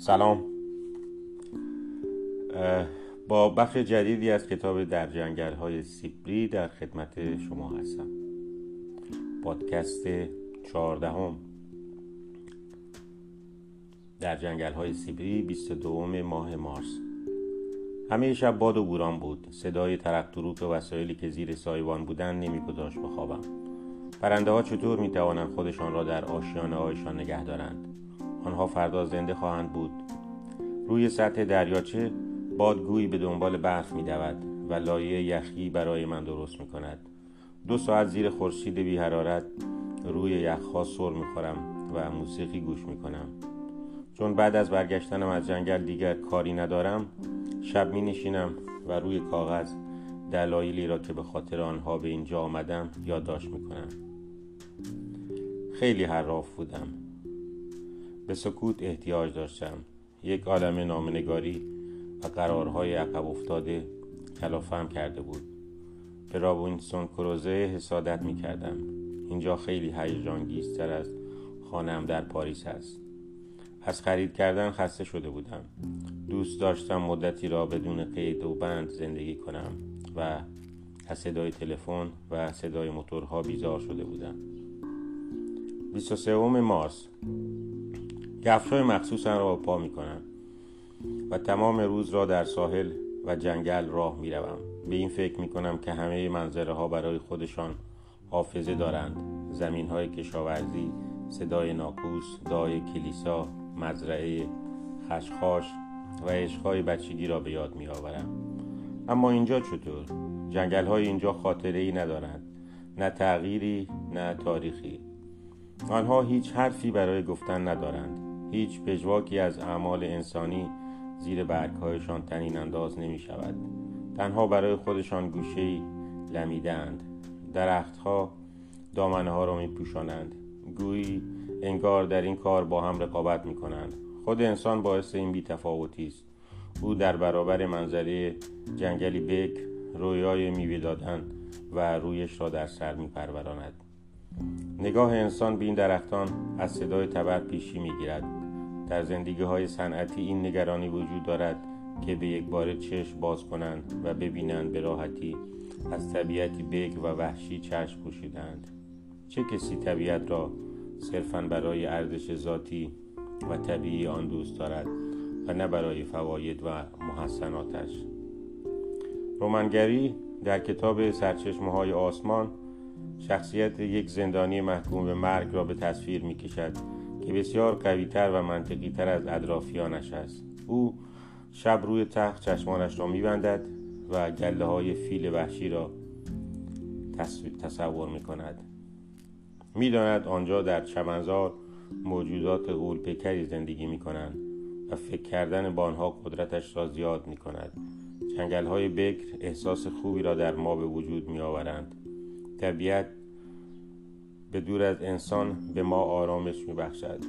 سلام. با بخش جدیدی از کتاب در جنگل های سیبری در خدمت شما هستم. پادکست چهاردهم. در جنگل های سیبری 22 ماه مارس. همه شب باد و بوران بود. صدای ترق و وسایلی که زیر سایبان بودن نمیگذاشت بخوابم. پرنده ها چطور می توانند خودشان را در آشیانه هایشان نگه دارند؟ آنها فردا زنده خواهند بود. روی سطح دریاچه بادگویی به دنبال برف می و لایه یخی برای من درست می کند دو ساعت زیر خورشید بی حرارت روی یخها سر می خورم و موسیقی گوش می کنم چون بعد از برگشتنم از جنگل دیگر کاری ندارم شب می نشینم و روی کاغذ دلایلی را که به خاطر آنها به اینجا آمدم یادداشت می کنم خیلی حراف بودم. به سکوت احتیاج داشتم. یک عالم نامنگاری و قرارهای عقب افتاده کلافم کرده بود. به رابینسون کروزه حسادت می کردم اینجا خیلی هیجانگیزتر از خانم در پاریس است از خرید کردن خسته شده بودم. دوست داشتم مدتی را بدون قید و بند زندگی کنم و از صدای تلفن و صدای موتورها بیزار شده بودم. 23 مارس. کفشای مخصوصا را پا می کنم و تمام روز را در ساحل و جنگل راه می روم. به این فکر می کنم که همه منظره ها برای خودشان حافظه دارند. زمین های کشاورزی صدای ناکوس دای کلیسا مزرعه خشخاش و عشقهای بچگی را به یاد می آورم اما اینجا چطور؟ جنگل های اینجا خاطره ای ندارند. نه تغییری نه تاریخی. آنها هیچ حرفی برای گفتن ندارند. هیچ پژواکی از اعمال انسانی زیر برگهایشان تنین انداز نمی شود تنها برای خودشان گوشه لمیدند درختها ها را می پوشانند گویی انگار در این کار با هم رقابت می کنند خود انسان باعث این بی تفاوتی است. او در برابر منظره جنگلی بک رویای میوه دادن و رویش را در سر می پروراند نگاه انسان به این درختان از صدای تبر پیشی می گیرد در زندگی های صنعتی این نگرانی وجود دارد که به یک بار چشم باز کنند و ببینند به راحتی از طبیعتی بگ و وحشی چشم پوشیدند چه کسی طبیعت را صرفا برای ارزش ذاتی و طبیعی آن دوست دارد و نه برای فواید و محسناتش؟ رومنگری در کتاب سرچشمه های آسمان شخصیت یک زندانی محکوم به مرگ را به تصویر می کشد که بسیار قویتر و منطقی تر از ادرافیانش است. او شب روی تخت چشمانش را میبندد و گله های فیل وحشی را تصور می کند می‌داند آنجا در چمنزار موجودات غولپیکری زندگی می کنند و فکر کردن به آنها قدرتش را زیاد می کند جنگل های بکر احساس خوبی را در ما به وجود می آورند طبیعت به دور از انسان به ما آرامش می بخشد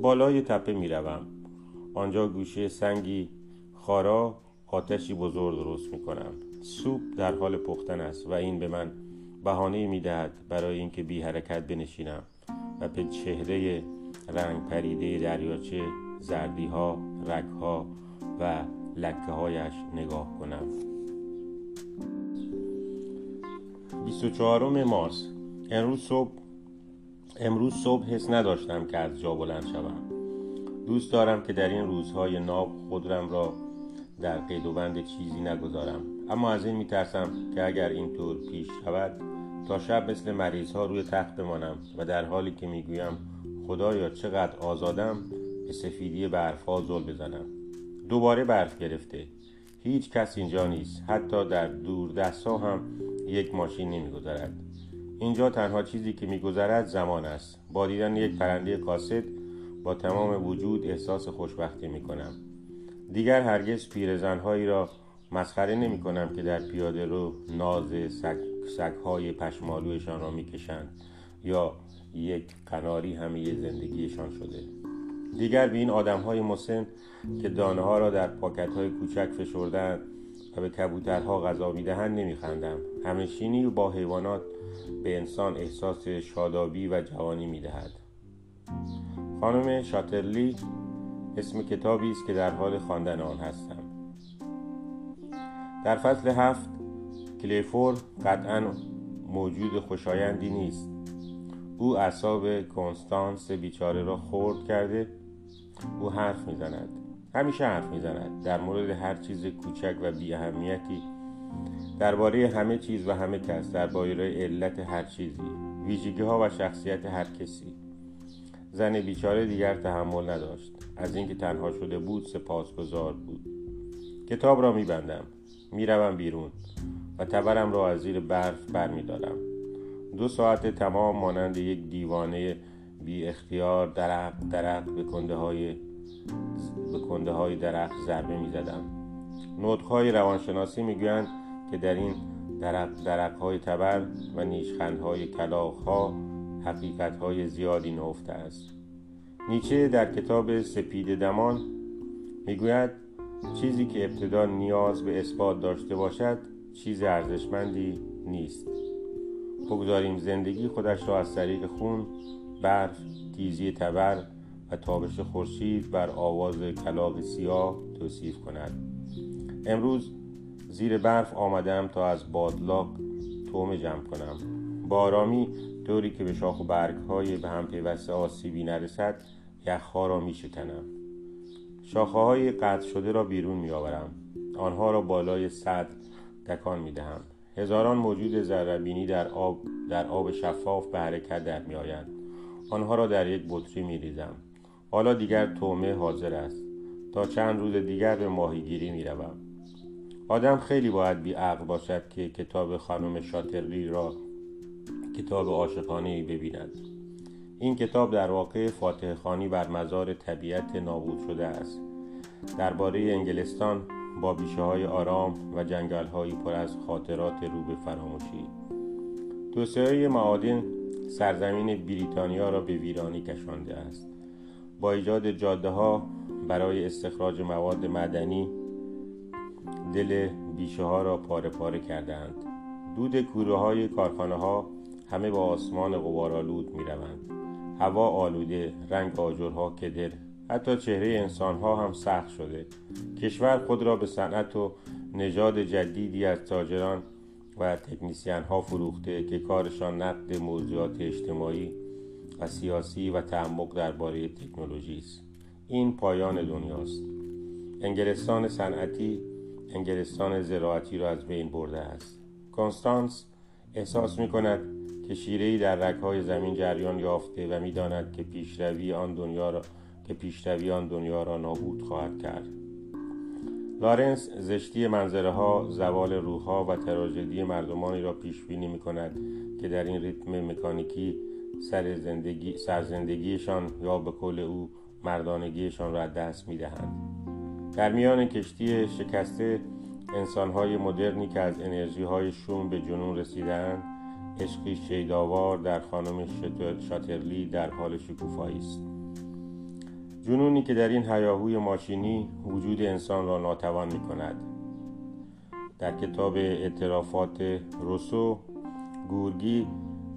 بالای تپه می روم. آنجا گوشه سنگی خارا آتشی بزرگ درست می کنم سوپ در حال پختن است و این به من بهانه می دهد برای اینکه بی حرکت بنشینم و به چهره رنگ پریده دریاچه زردی ها رگ ها و لکه هایش نگاه کنم. 24 مارس. امروز صبح امروز صبح حس نداشتم که از جا بلند شوم. دوست دارم که در این روزهای ناب خودم را در قید و بند چیزی نگذارم. اما از این میترسم که اگر اینطور پیش شود تا شب مثل مریض ها روی تخت بمانم و در حالی که می‌گویم خدایا چقدر آزادم به سفیدی برف ها زل بزنم. دوباره برف گرفته. هیچ کس اینجا نیست. حتی در دور دست ها هم یک ماشین نمیگذرد اینجا تنها چیزی که میگذرد زمان است. با دیدن یک پرنده کاسد با تمام وجود احساس خوشبختی می‌کنم. دیگر هرگز پیرزنهایی را مسخره نمی کنم که در پیاده رو ناز سگ، سگهای پشمالویشان را می‌کشند یا یک قناری همه زندگیشان شده. دیگر به این آدم های مسن که دانه ها را در پاکت های کوچک فشردن و به کبوترها غذا می‌دهند نمیخندم. همشینی با حیوانات به انسان احساس شادابی و جوانی می‌دهد. خانم شاترلی اسم کتابی است که در حال خواندن آن هستم. در فصل هفت کلیفور قطعا موجود خوشایندی نیست. او اعصاب کنستانس بیچاره را خورد کرده. او حرف می‌زند. همیشه حرف می‌زند. در مورد هر چیز کوچک و بی اهمیتی درباره همه چیز و همه کس درباره علت هر چیزی ویژگی ها و شخصیت هر کسی. زن بیچاره دیگر تحمل نداشت. از اینکه تنها شده بود سپاسگزار بود. کتاب را میبندم. می‌روم بیرون و تبرم را از زیر برف برمیدارم. دو ساعت تمام مانند یک دیوانه بی اختیار درق درق به کنده های به کنده های درخت ضربه می زدم های روانشناسی می‌گویند که در این درق درق های تبر و نیشخند های کلاخ ها حقیقت های زیادی نهفته است. نیچه در کتاب سپید دمان می‌گوید چیزی که ابتدا نیاز به اثبات داشته باشد چیز ارزشمندی نیست. بگذاریم زندگی خودش را از طریق خون برف تیزی تبر و تابش خورشید بر آواز کلاق سیاه توصیف کند. امروز زیر برف آمدم تا از بادلاق توم جمع کنم. با آرامی طوری که به شاخ و برگ های به هم پیوسته آسیبی نرسد یخها را می شکنم شاخه های قطع شده را بیرون می آورم آنها را بالای صد تکان می دهم هزاران موجود ذربینی در آب در آب شفاف به حرکت در می آیند آنها را در یک بطری می ریزم حالا دیگر تومه حاضر است. تا چند روز دیگر به ماهیگیری می روم آدم خیلی باید بی عقل باشد که کتاب خانم شاترلی را کتاب عاشقانه ببیند. این کتاب در واقع فاتح خانی بر مزار طبیعت نابود شده است. درباره انگلستان با بیشه های آرام و جنگل هایی پر از خاطرات رو به فراموشی. توسعه معادن سرزمین بریتانیا را به ویرانی کشانده است. با ایجاد جاده ها برای استخراج مواد مدنی دل بیشه ها را پاره پاره کردند دود کوره های کارخانه ها همه با آسمان غبارآلود می روند هوا آلوده رنگ آجرها کدر حتی چهره انسان ها هم سخت شده. کشور خود را به صنعت و نژاد جدیدی از تاجران و تکنیسیان ها فروخته که کارشان نقد موضوعات اجتماعی و سیاسی و تعمق درباره تکنولوژی است. این پایان دنیاست. انگلستان صنعتی انگلستان زراعتی را از بین برده است کنستانس احساس می کند که شیرهی در رگهای زمین جریان یافته و می‌داند که پیشروی آن دنیا را که پیشروی آن دنیا را نابود خواهد کرد لارنس زشتی منظره ها زوال روح ها و تراژدی مردمانی را پیش بینی می کند که در این ریتم مکانیکی سر زندگی سرزندگیشان یا به کل او مردانگیشان را دست می دهند. در میان کشتی شکسته انسانهای مدرنی که از انرژی های شوم به جنون رسیدند عشقی شیداوار در خانم شاترلی در حال شکوفایی است. جنونی که در این هیاهوی ماشینی وجود انسان را ناتوان می کند در کتاب اعترافات روسو گورگی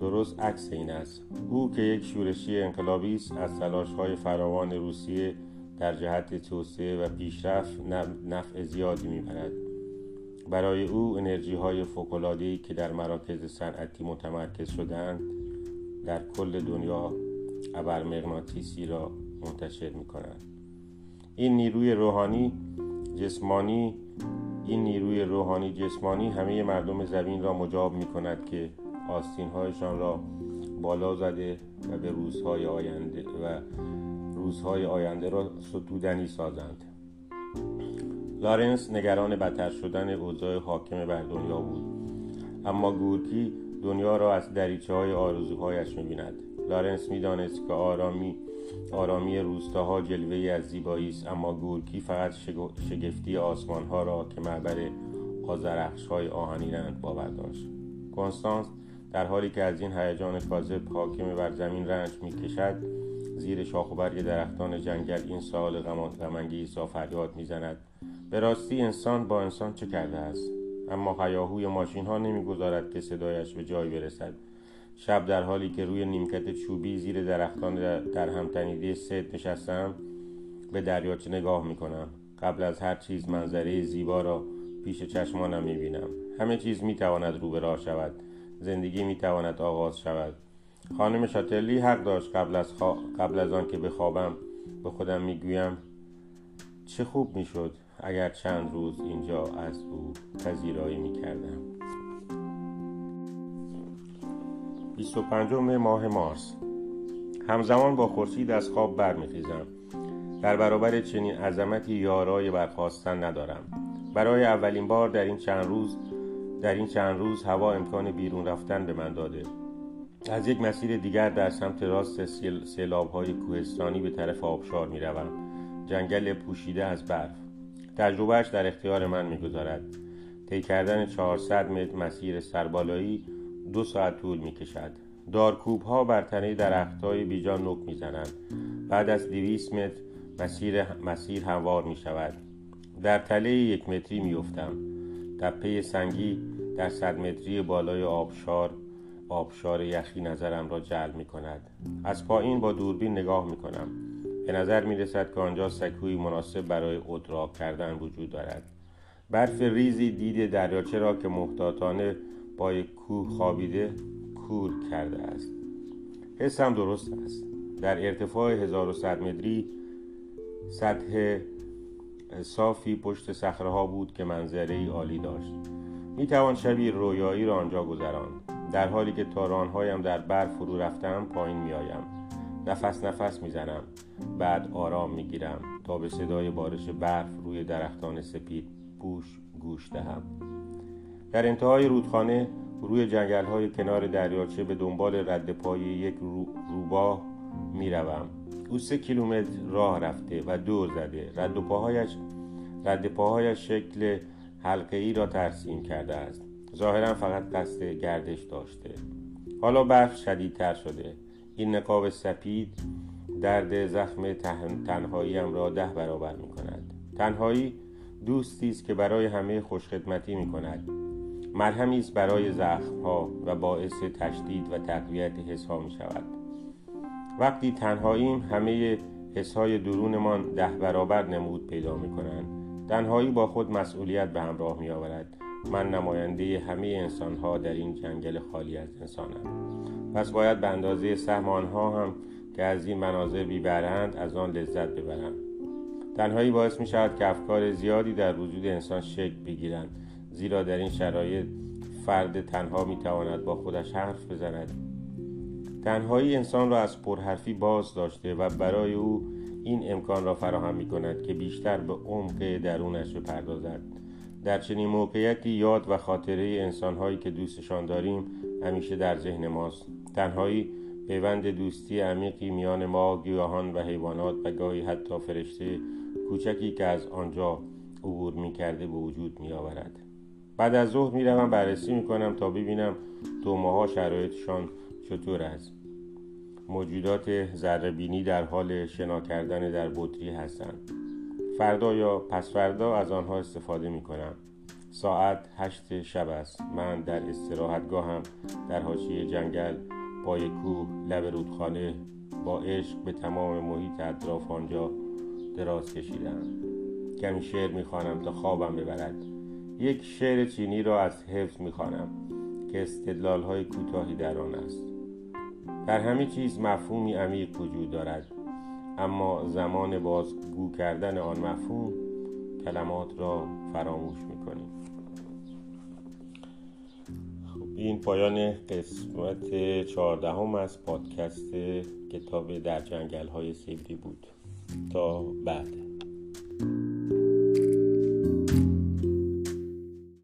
درست عکس این است. او که یک شورشی انقلابی است از های فراوان روسیه در جهت توسعه و پیشرفت نفع زیادی می‌برد. برای او انرژی های فوقلادهی که در مراکز صنعتی متمرکز شدند در کل دنیا ابرمغناطیسی را منتشر می کنند این نیروی روحانی جسمانی این نیروی روحانی جسمانی همه مردم زمین را مجاب می کند که آستینهایشان را بالا زده و به روزهای آینده و روزهای آینده را ستودنی سازند. لارنس نگران بدتر شدن اوضاع حاکم بر دنیا بود. اما گورکی دنیا را از دریچه های آرزوهایش می‌بیند. لارنس می‌دانست که آرامی آرامی روستاها جلوه از زیبایی است اما گورکی فقط شگفتی آسمان ها را که معبر آزرخش های آهنینند باور داشت. کنستانس در حالی که از این هیجان کاذب حاکم بر زمین رنج می‌کشد زیر شاخ و برگ درختان جنگل این سال غمانگیز را فریاد می‌زند. به راستی انسان با انسان چه کرده است؟ اما هیاهوی ماشین ها نمی‌گذارد که صدایش به جای برسد. شب در حالی که روی نیمکت چوبی زیر درختان در هم تنیده سد نشستم به دریاچه نگاه می‌کنم. قبل از هر چیز منظره زیبا را پیش چشمانم می‌بینم. همه چیز می‌تواند رو به راه شود. زندگی می‌تواند آغاز شود. خانم شاتلی حق داشت قبل از, قبل از آن که بخوابم به خودم می‌گویم چه خوب می‌شد اگر چند روز اینجا از او پذیرایی می‌کردم. 25 ماه مارس. همزمان با خورشید از خواب برمیخیزم. در برابر چنین عظمتی یارای برخواستن ندارم. برای اولین بار در این چند روز در این چند روز هوا امکان بیرون رفتن به من داده. از یک مسیر دیگر در سمت راست سیلاب های کوهستانی به طرف آبشار می روم. جنگل پوشیده از برف. تجربهش در اختیار من می‌گذارد. طی کردن 400 متر مسیر سربالایی دو ساعت طول می کشد دارکوب ها بر تنه درخت های بیجان نک می زنند. بعد از 200 متر مسیر, مسیر هموار می شود در تله یک متری می افتم تپه سنگی در صد متری بالای آبشار آبشار یخی نظرم را جلب می کند. از پایین با دوربین نگاه می کنم. به نظر می رسد که آنجا سکوی مناسب برای ادراک کردن وجود دارد. برف ریزی دید دریاچه را که محتاطانه با کوه خوابیده کور کرده است. حسم درست است. در ارتفاع 1100 متری سطح صافی پشت صخره ها بود که منظره ای عالی داشت. می توان شبی رویایی را آنجا گذراند در حالی که تارانهایم در برف فرو رفتم پایین می آیم نفس نفس می‌زنم. بعد آرام می گیرم تا به صدای بارش برف روی درختان سپید پوش گوش دهم. در انتهای رودخانه روی جنگل های کنار دریاچه به دنبال رد پای یک رو... روباه می روم. او سه کیلومتر راه رفته و دور زده. رد پاهایش رد پاهایش شکل حلقه ای را ترسیم کرده است. ظاهرا فقط قصد گردش داشته. حالا برف شدیدتر شده. این نقاب سپید درد زخم تنهاییم را ده برابر می کند تنهایی دوستی است که برای همه خوشخدمتی می کند مرهمی است برای زخم ها و باعث تشدید و تقویت حس ها می شود وقتی تنهاییم همه حس های درونمان ده برابر نمود پیدا می کنند تنهایی با خود مسئولیت به همراه می آورد من نماینده همه انسان ها در این جنگل خالی از انسانم. پس باید به اندازه سهم آنها هم که از این مناظر بیبرند از آن لذت ببرم. تنهایی باعث می شود که افکار زیادی در وجود انسان شکل بگیرند. زیرا در این شرایط فرد تنها می تواند با خودش حرف بزند. تنهایی انسان را از پرحرفی باز داشته و برای او این امکان را فراهم می کند که بیشتر به عمق درونش بپردازد. در چنین موقعیتی یاد و خاطره انسانهایی که دوستشان داریم همیشه در ذهن ماست. تنهایی پیوند دوستی عمیقی میان ما گیاهان و حیوانات و گاهی حتی فرشته کوچکی که از آنجا عبور می کرده به وجود می آورد بعد از ظهر می روم بررسی می کنم تا ببینم تومه ها شرایطشان چطور است. موجودات ذره در حال شنا کردن در بطری هستند. فردا یا پس فردا از آنها استفاده می کنم ساعت هشت شب است. من در استراحتگاهم در حاشیه جنگل پای کوه لب رودخانه با عشق به تمام محیط اطراف آنجا دراز کشیدم کمی شعر می‌خوانم تا خوابم ببرد. یک شعر چینی را از حفظ می‌خوانم که استدلال های کوتاهی در آن است. در همه چیز مفهومی عمیق وجود دارد. اما زمان بازگو کردن آن مفهوم کلمات را فراموش می‌کنیم. خب این پایان قسمت چهاردهم از پادکست کتاب در جنگل های سیبری بود. تا بعد.